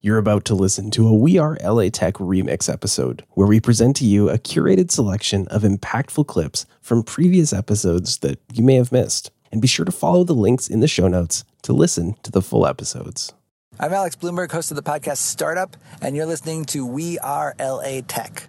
You're about to listen to a We Are LA Tech remix episode where we present to you a curated selection of impactful clips from previous episodes that you may have missed. And be sure to follow the links in the show notes to listen to the full episodes. I'm Alex Blumberg, host of the podcast Startup, and you're listening to We Are LA Tech.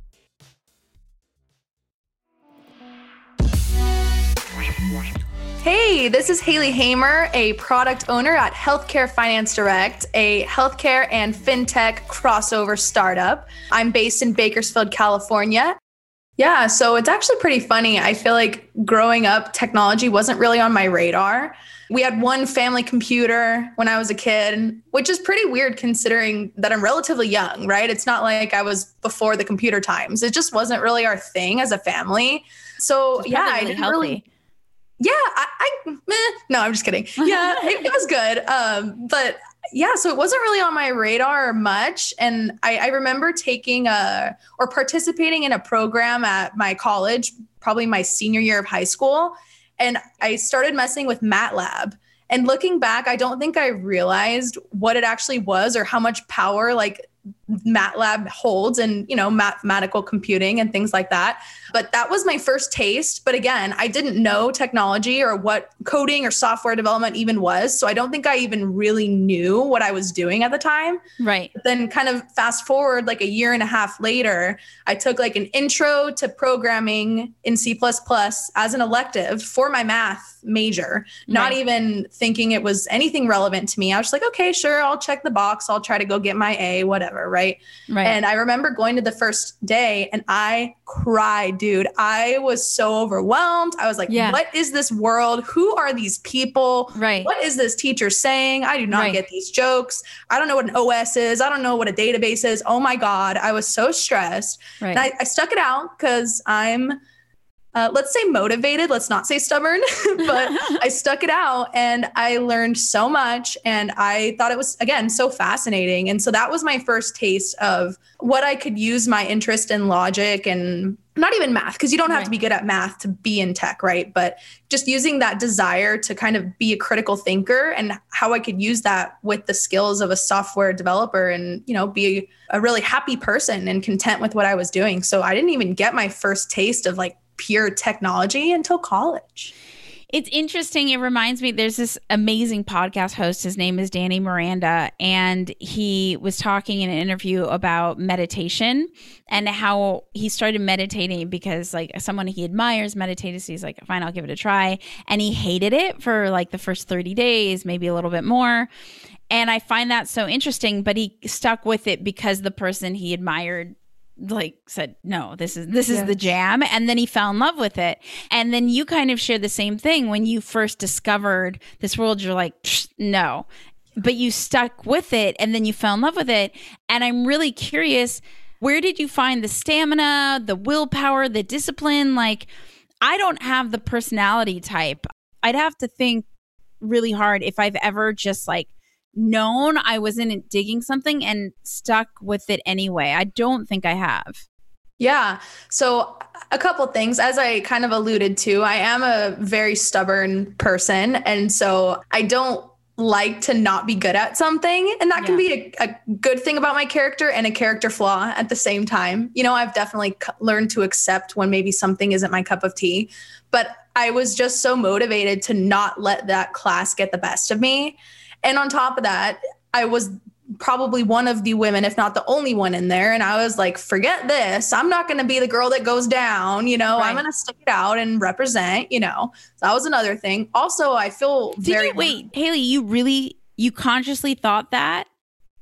Hey, this is Haley Hamer, a product owner at Healthcare Finance Direct, a healthcare and fintech crossover startup. I'm based in Bakersfield, California. Yeah, so it's actually pretty funny. I feel like growing up, technology wasn't really on my radar. We had one family computer when I was a kid, which is pretty weird considering that I'm relatively young, right? It's not like I was before the computer times. It just wasn't really our thing as a family. So, yeah, I didn't healthy. really yeah, I, I meh. no, I'm just kidding. Yeah, it, it was good. Um, but yeah, so it wasn't really on my radar much. And I, I remember taking a or participating in a program at my college, probably my senior year of high school. And I started messing with MATLAB. And looking back, I don't think I realized what it actually was or how much power like MATLAB holds and you know mathematical computing and things like that. But that was my first taste. But again, I didn't know technology or what coding or software development even was. So I don't think I even really knew what I was doing at the time. Right. But then kind of fast forward like a year and a half later, I took like an intro to programming in C++ as an elective for my math major, not Right. even thinking it was anything relevant to me. I was just like, okay, sure, I'll check the box. I'll try to go get my A, whatever, right? Right. And I remember going to the first day and I cried, dude. I was so overwhelmed. I was like, Yeah. what is this world? Who are these people? Right. What is this teacher saying? I do not Right. get these jokes. I don't know what an OS is. I don't know what a database is. Oh my God. I was so stressed. right. And I, I stuck it out because I'm, uh, let's say motivated. Let's not say stubborn, but I stuck it out and I learned so much. And I thought it was, again, so fascinating. And so that was my first taste of what I could use my interest in logic and not even math, because you don't have Right. to be good at math to be in tech, right? But just using that desire to kind of be a critical thinker and how I could use that with the skills of a software developer and, you know, be a really happy person and content with what I was doing. So I didn't even get my first taste of like pure technology until college. It's interesting. It reminds me there's this amazing podcast host. His name is Danny Miranda. And he was talking in an interview about meditation and how he started meditating because, like, someone he admires meditated. So he's like, fine, I'll give it a try. And he hated it for like the first 30 days, maybe a little bit more. And I find that so interesting. But he stuck with it because the person he admired like said no this is this is the jam and then he fell in love with it. And then you kind of shared the same thing. When you first discovered this world you're like "Psh, no. But you stuck with it and then you fell in love with it. And i'm really curious where did you find the stamina the willpower the discipline? Like i don't have the personality type. I'd have to think really hard if i've ever just like known I wasn't digging something and stuck with it anyway. I don't think I have. Yeah. So, a couple things. As I kind of alluded to, I am a very stubborn person. And so I don't like to not be good at something. And that can be a, a good thing about my character and a character flaw at the same time. You know, I've definitely c- learned to accept when maybe something isn't my cup of tea. But I was just so motivated to not let that class get the best of me. And on top of that, I was probably one of the women, if not the only one in there. And I was like, forget this. I'm not going to be the girl that goes down. You know, Right. I'm going to stick it out and represent, you know. So that was another thing. Also, I feel Did very you wait, Haley, you really you consciously thought that?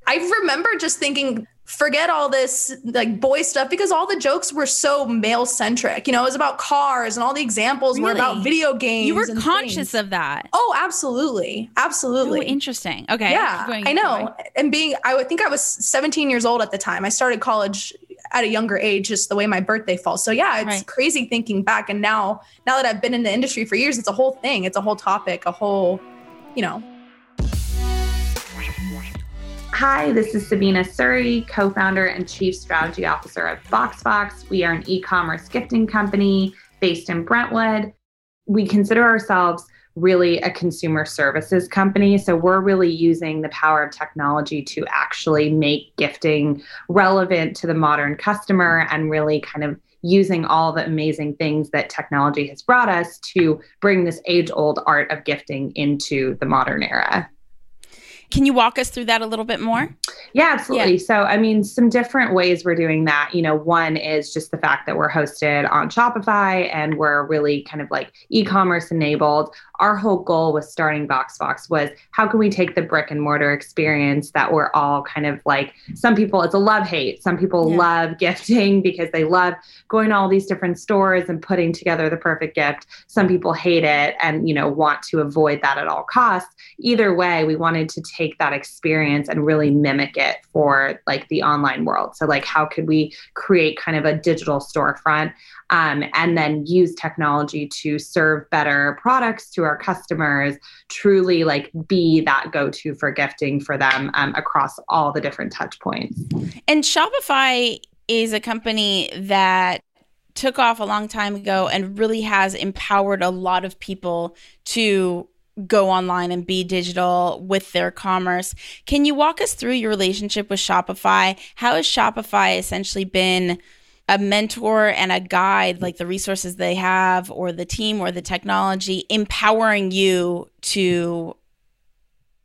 I remember just thinking forget all this like boy stuff because all the jokes were so male centric. You know, it was about cars and all the examples were about video games. You were conscious things. of that. Oh, absolutely. Absolutely. Oh, interesting. Okay. yeah, going, I know. going. And being, I would think I was 17 years old at the time. I started college at a younger age, just the way my birthday falls. So yeah, it's Right. crazy thinking back. And now, now that I've been in the industry for years, it's a whole thing. It's a whole topic, a whole, you know. Hi, this is Sabina Suri, co founder and chief strategy officer of VoxFox. We are an e commerce gifting company based in Brentwood. We consider ourselves really a consumer services company. So we're really using the power of technology to actually make gifting relevant to the modern customer and really kind of using all the amazing things that technology has brought us to bring this age old art of gifting into the modern era. Can you walk us through that a little bit more? Yeah, absolutely. So, I mean, some different ways we're doing that. You know, one is just the fact that we're hosted on Shopify and we're really kind of like e commerce enabled. Our whole goal with starting VoxFox was how can we take the brick and mortar experience that we're all kind of like, some people, it's a love hate. Some people Yeah. love gifting because they love going to all these different stores and putting together the perfect gift. Some people hate it and, you know, want to avoid that at all costs either way we wanted to take that experience and really mimic it for like the online world. So like how could we create kind of a digital storefront um, and then use technology to serve better products to our customers truly like be that go-to for gifting for them um, across all the different touch points? And Shopify is a company that took off a long time ago and really has empowered a lot of people to go online and be digital with their commerce. Can you walk us through your relationship with Shopify? How has Shopify essentially been a mentor and a guide, like the resources they have, or the team, or the technology, empowering you to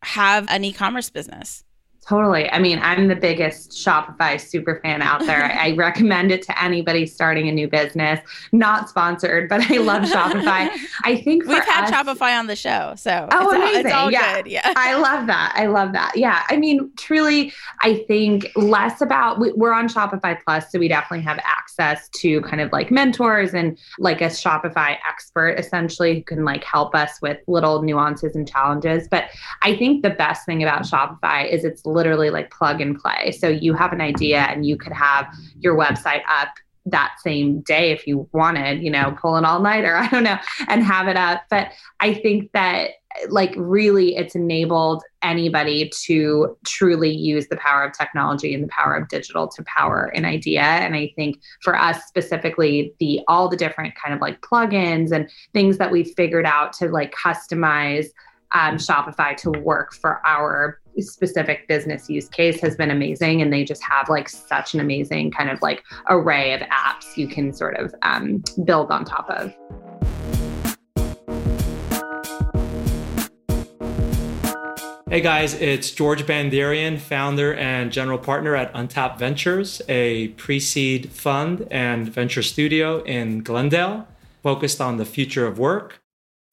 have an e commerce business? Totally. I mean, I'm the biggest Shopify super fan out there. I recommend it to anybody starting a new business. Not sponsored, but I love Shopify. I think We've had us- Shopify on the show, so Oh, it's, all, it's amazing. all Yeah. good. Yeah. I love that. I love that. Yeah. I mean, truly, I think less about, we- we're on Shopify Plus, so we definitely have access to kind of like mentors and like a Shopify expert essentially who can like help us with little nuances and challenges. But I think the best thing about Shopify is it's literally like plug and play. So you have an idea and you could have your website up that same day if you wanted, you know, pull an all nighter, I don't know, and have it up. But I think that like really it's enabled anybody to truly use the power of technology and the power of digital to power an idea and i think for us specifically the all the different kind of like plugins and things that we've figured out to like customize um, shopify to work for our specific business use case has been amazing and they just have like such an amazing kind of like array of apps you can sort of um, build on top of Hey guys, it's George Bandarian, founder and general partner at Untapped Ventures, a pre seed fund and venture studio in Glendale focused on the future of work.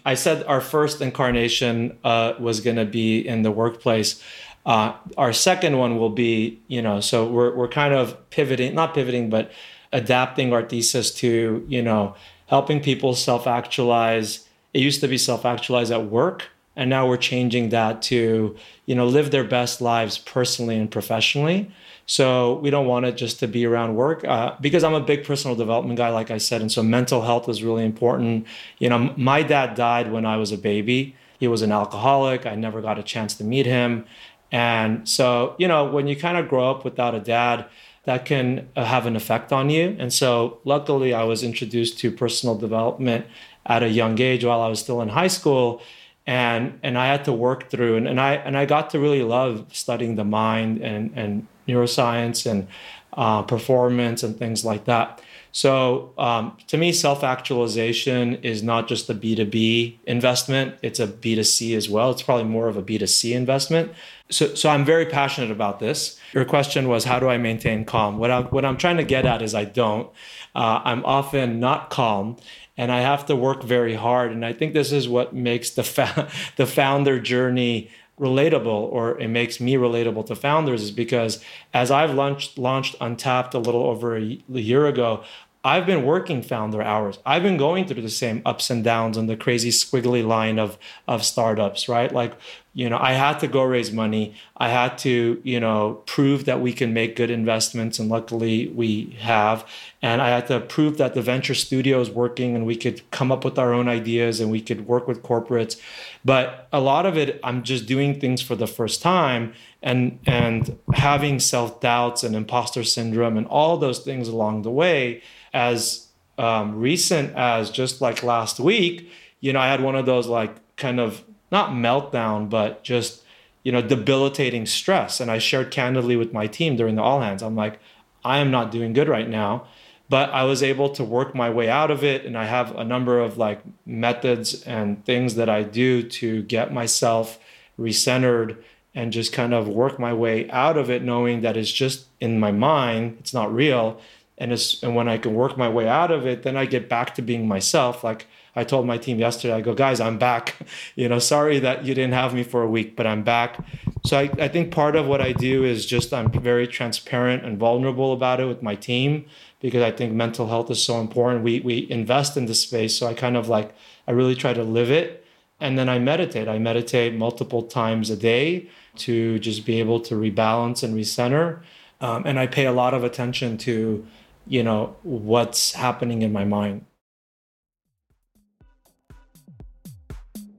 I said our first incarnation uh, was going to be in the workplace. Uh, our second one will be, you know, so we're, we're kind of pivoting, not pivoting, but adapting our thesis to, you know, helping people self actualize. It used to be self actualize at work and now we're changing that to you know live their best lives personally and professionally so we don't want it just to be around work uh, because i'm a big personal development guy like i said and so mental health is really important. You know my dad died when i was a baby. He was an alcoholic. I never got a chance to meet him. And so you know when you kind of grow up without a dad that can uh, have an effect on you. And so luckily i was introduced to personal development at a young age while i was still in high school and and I had to work through and, and I and I got to really love studying the mind and and neuroscience and uh, performance and things like that. So um, to me, self actualization is not just a B two B investment; it's a B two C as well. It's probably more of a B two C investment. So so I'm very passionate about this. Your question was how do I maintain calm? What I'm what I'm trying to get at is I don't. Uh, I'm often not calm and I have to work very hard. And I think this is what makes the fa- the founder journey relatable or it makes me relatable to founders is because as I've launched launched Untapped a little over a, year ago, I've been working founder hours. I've been going through the same ups and downs on the crazy squiggly line of of startups, right? Like, you know, I had to go raise money. I had to, you know, prove that we can make good investments and luckily we have. And I had to prove that the venture studio is working and we could come up with our own ideas and we could work with corporates. But a lot of it I'm just doing things for the first time and and having self-doubts and imposter syndrome and all those things along the way as um, recent as just like last week, you know, I had one of those like kind of not meltdown, but just, you know, debilitating stress. And I shared candidly with my team during the all hands. I'm like, I am not doing good right now. But I was able to work my way out of it. And I have a number of like methods and things that I do to get myself recentered and just kind of work my way out of it, knowing that it's just in my mind, it's not real and it's, and when I can work my way out of it, then I get back to being myself. Like I told my team yesterday, I go, guys, I'm back. You know, sorry that you didn't have me for a week, but I'm back. So I, I think part of what I do is just I'm very transparent and vulnerable about it with my team because I think mental health is so important. We we invest in this space, so I kind of like I really try to live it, and then I meditate. I meditate multiple times a day to just be able to rebalance and recenter, um, and I pay a lot of attention to you know what's happening in my mind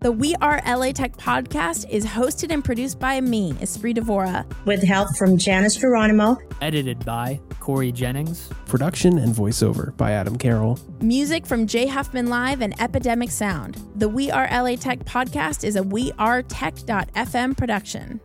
The We Are LA Tech podcast is hosted and produced by me, Espree Devora. With help from Janice Geronimo. Edited by Corey Jennings. Production and voiceover by Adam Carroll. Music from Jay Huffman Live and Epidemic Sound. The We Are LA Tech podcast is a We Are wearetech.fm production.